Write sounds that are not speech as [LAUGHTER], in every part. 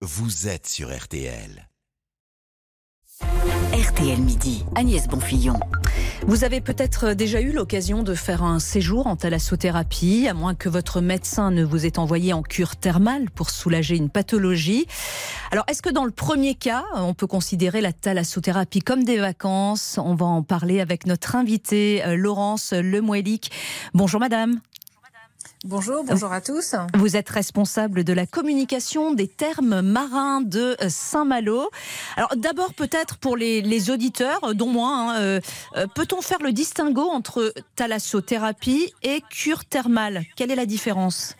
vous êtes sur RTL. RTL Midi, Agnès Bonfillon. Vous avez peut-être déjà eu l'occasion de faire un séjour en thalassothérapie, à moins que votre médecin ne vous ait envoyé en cure thermale pour soulager une pathologie. Alors, est-ce que dans le premier cas, on peut considérer la thalassothérapie comme des vacances? On va en parler avec notre invitée, euh, Laurence Lemoelic. Bonjour madame. Bonjour, bonjour à tous. Vous êtes responsable de la communication des termes marins de Saint-Malo. Alors d'abord peut-être pour les, auditeurs, dont moi, hein, euh, euh, peut-on faire le distinguo entre thalassothérapie et cure thermale? Quelle est la différence?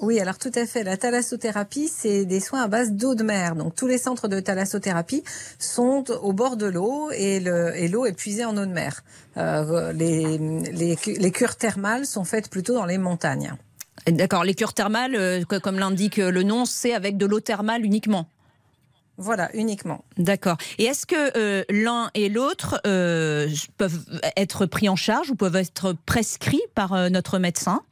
Oui, alors tout à fait. La thalassothérapie, c'est des soins à base d'eau de mer. Donc tous les centres de thalassothérapie sont au bord de l'eau et l'eau est puisée en eau de mer. Euh, les, les, cures thermales sont faites plutôt dans les montagnes. D'accord, les cures thermales, euh, comme l'indique le nom, c'est avec de l'eau thermale uniquement? Voilà, uniquement. D'accord. Et est-ce que euh, l'un et l'autre peuvent être pris en charge ou peuvent être prescrits par notre médecin?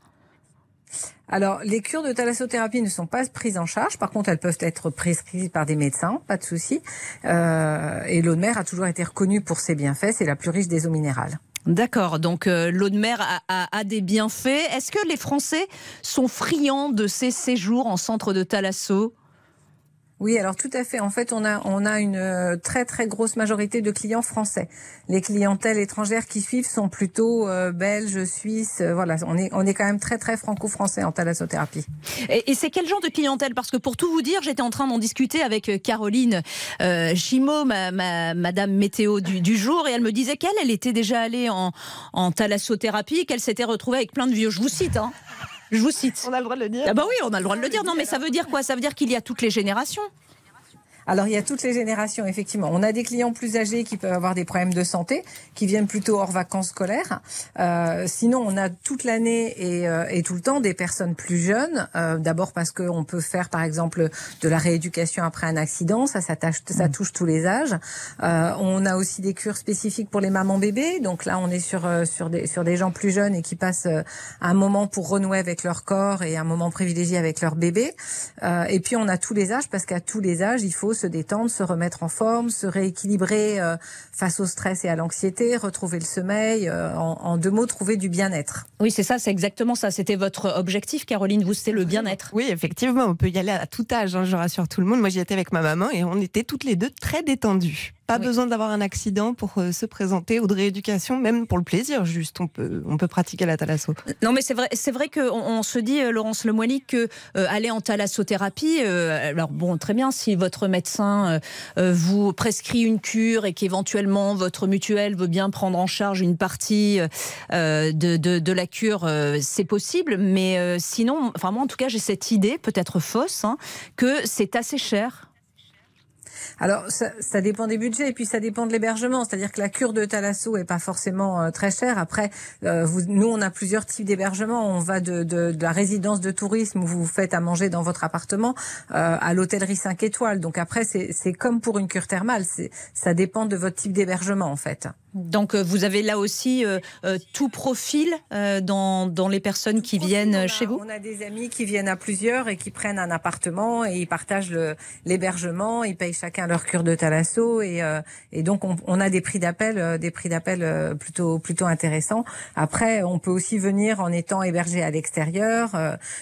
Alors, les cures de thalassothérapie ne sont pas prises en charge. Par contre, elles peuvent être prescrites par des médecins, pas de souci. Euh, et l'eau de mer a toujours été reconnue pour ses bienfaits. C'est la plus riche des eaux minérales. D'accord, donc euh, l'eau de mer a, des bienfaits. Est-ce que les Français sont friands de ces séjours en centre de thalasso? Oui, alors tout à fait. En fait, on a on a une euh, très très grosse majorité de clients français. Les clientèles étrangères qui suivent sont plutôt euh, belges, suisses. Euh, voilà, on est on est quand même très très franco-français en thalassothérapie. Et, c'est quel genre de clientèle? Parce que pour tout vous dire, j'étais en train d'en discuter avec Caroline euh, Chimo, ma, Madame météo du, jour, et elle me disait qu'elle elle était déjà allée en en thalassothérapie, qu'elle s'était retrouvée avec plein de vieux. Je vous cite, hein. Je vous cite. On a le droit de le dire. Ah bah oui, on a le droit de le dire. Non, mais ça veut dire quoi? Ça veut dire qu'il y a toutes les générations. Alors il y a toutes les générations, effectivement. On a des clients plus âgés qui peuvent avoir des problèmes de santé, qui viennent plutôt hors vacances scolaires. Euh, sinon, on a toute l'année et, euh, et, tout le temps des personnes plus jeunes. Euh, D'abord parce qu'on peut faire, par exemple, de la rééducation après un accident. Ça, ça, ça mmh. touche tous les âges. Euh, on a aussi des cures spécifiques pour les mamans bébés. Donc là, on est sur euh, sur des sur des gens plus jeunes et qui passent euh, un moment pour renouer avec leur corps et un moment privilégié avec leur bébé. et puis on a tous les âges parce qu'à tous les âges, il faut se détendre, se remettre en forme, se rééquilibrer euh, face au stress et à l'anxiété, retrouver le sommeil, euh, en, deux mots, trouver du bien-être. Oui, c'est ça, c'est exactement ça. C'était votre objectif, Caroline, vous, c'est le bien-être. Oui, effectivement, on peut y aller à tout âge, hein, je rassure tout le monde. Moi, j'y étais avec ma maman et on était toutes les deux très détendues. Pas besoin d'avoir un accident pour euh, se présenter ou de rééducation, même pour le plaisir, juste. On peut, on peut pratiquer la thalasso. Non, mais c'est vrai, c'est vrai qu'on on se dit, euh, Laurence Lemoyne, que euh, aller en thalassothérapie, alors bon, très bien, si votre médecin vous prescrit une cure et qu'éventuellement votre mutuelle veut bien prendre en charge une partie de, de, de, la cure, c'est possible. Mais sinon, enfin moi en tout cas, j'ai cette idée, peut-être fausse, hein, que c'est assez cher alors, ça, ça, dépend des budgets et puis ça dépend de l'hébergement. C'est-à-dire que la cure de Thalasso est pas forcément euh, très chère. Après, euh, vous, nous, on a plusieurs types d'hébergement. On va de, de, de, la résidence de tourisme où vous vous faites à manger dans votre appartement euh, à l'hôtellerie 5 étoiles. Donc après, c'est comme pour une cure thermale. Ça dépend de votre type d'hébergement, en fait. Donc euh, vous avez là aussi euh, euh, tout profil dans, dans, les personnes qui viennent chez vous On a des amis qui viennent à plusieurs et qui prennent un appartement et ils partagent l'hébergement, ils payent chacun leur cure de thalasso et, et donc on, on, a des prix d'appel des prix d'appel plutôt plutôt intéressants. Après on peut aussi venir en étant hébergé à l'extérieur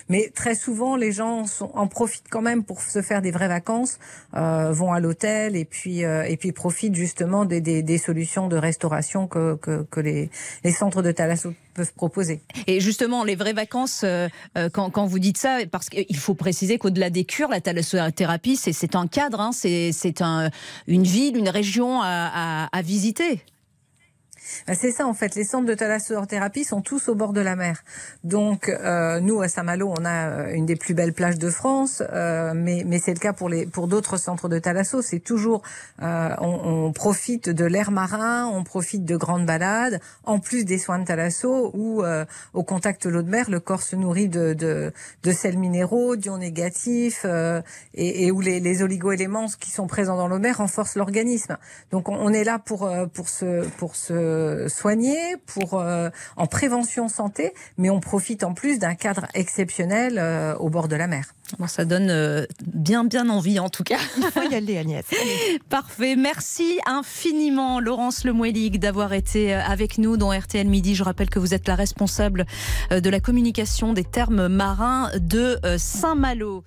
mais très souvent les gens sont, en profitent quand même pour se faire des vraies vacances, vont à l'hôtel et puis et puis profitent justement des, des, des solutions de restauration que, les, centres de thalasso peuvent proposer. Et justement, les vraies vacances, euh, euh, quand, vous dites ça, parce qu'il faut préciser qu'au-delà des cures, la thalassothérapie, c'est un cadre, hein, c'est un, une ville, une région à visiter. Bah, c'est ça en fait. Les centres de thalassothérapie sont tous au bord de la mer. Donc euh, nous à Saint-Malo, on a euh, une des plus belles plages de France, euh, mais, mais c'est le cas pour les pour d'autres centres de thalasso. C'est toujours on, on, profite de l'air marin, on profite de grandes balades, en plus des soins de thalasso où au contact de l'eau de mer, le corps se nourrit de de, de sels minéraux, d'ions négatifs et, et, où les, les oligo-éléments qui sont présents dans l'eau de mer renforcent l'organisme. Donc on, on, est là pour pour ce pour ce soigner, pour en prévention santé, mais on profite en plus d'un cadre exceptionnel au bord de la mer. Bon, ça donne bien bien envie en tout cas. Il faut y aller Agnès. [LAUGHS] Parfait. Merci infiniment Laurence Lemoylig d'avoir été avec nous dans RTL Midi. Je rappelle que vous êtes la responsable de la communication des termes marins de Saint-Malo.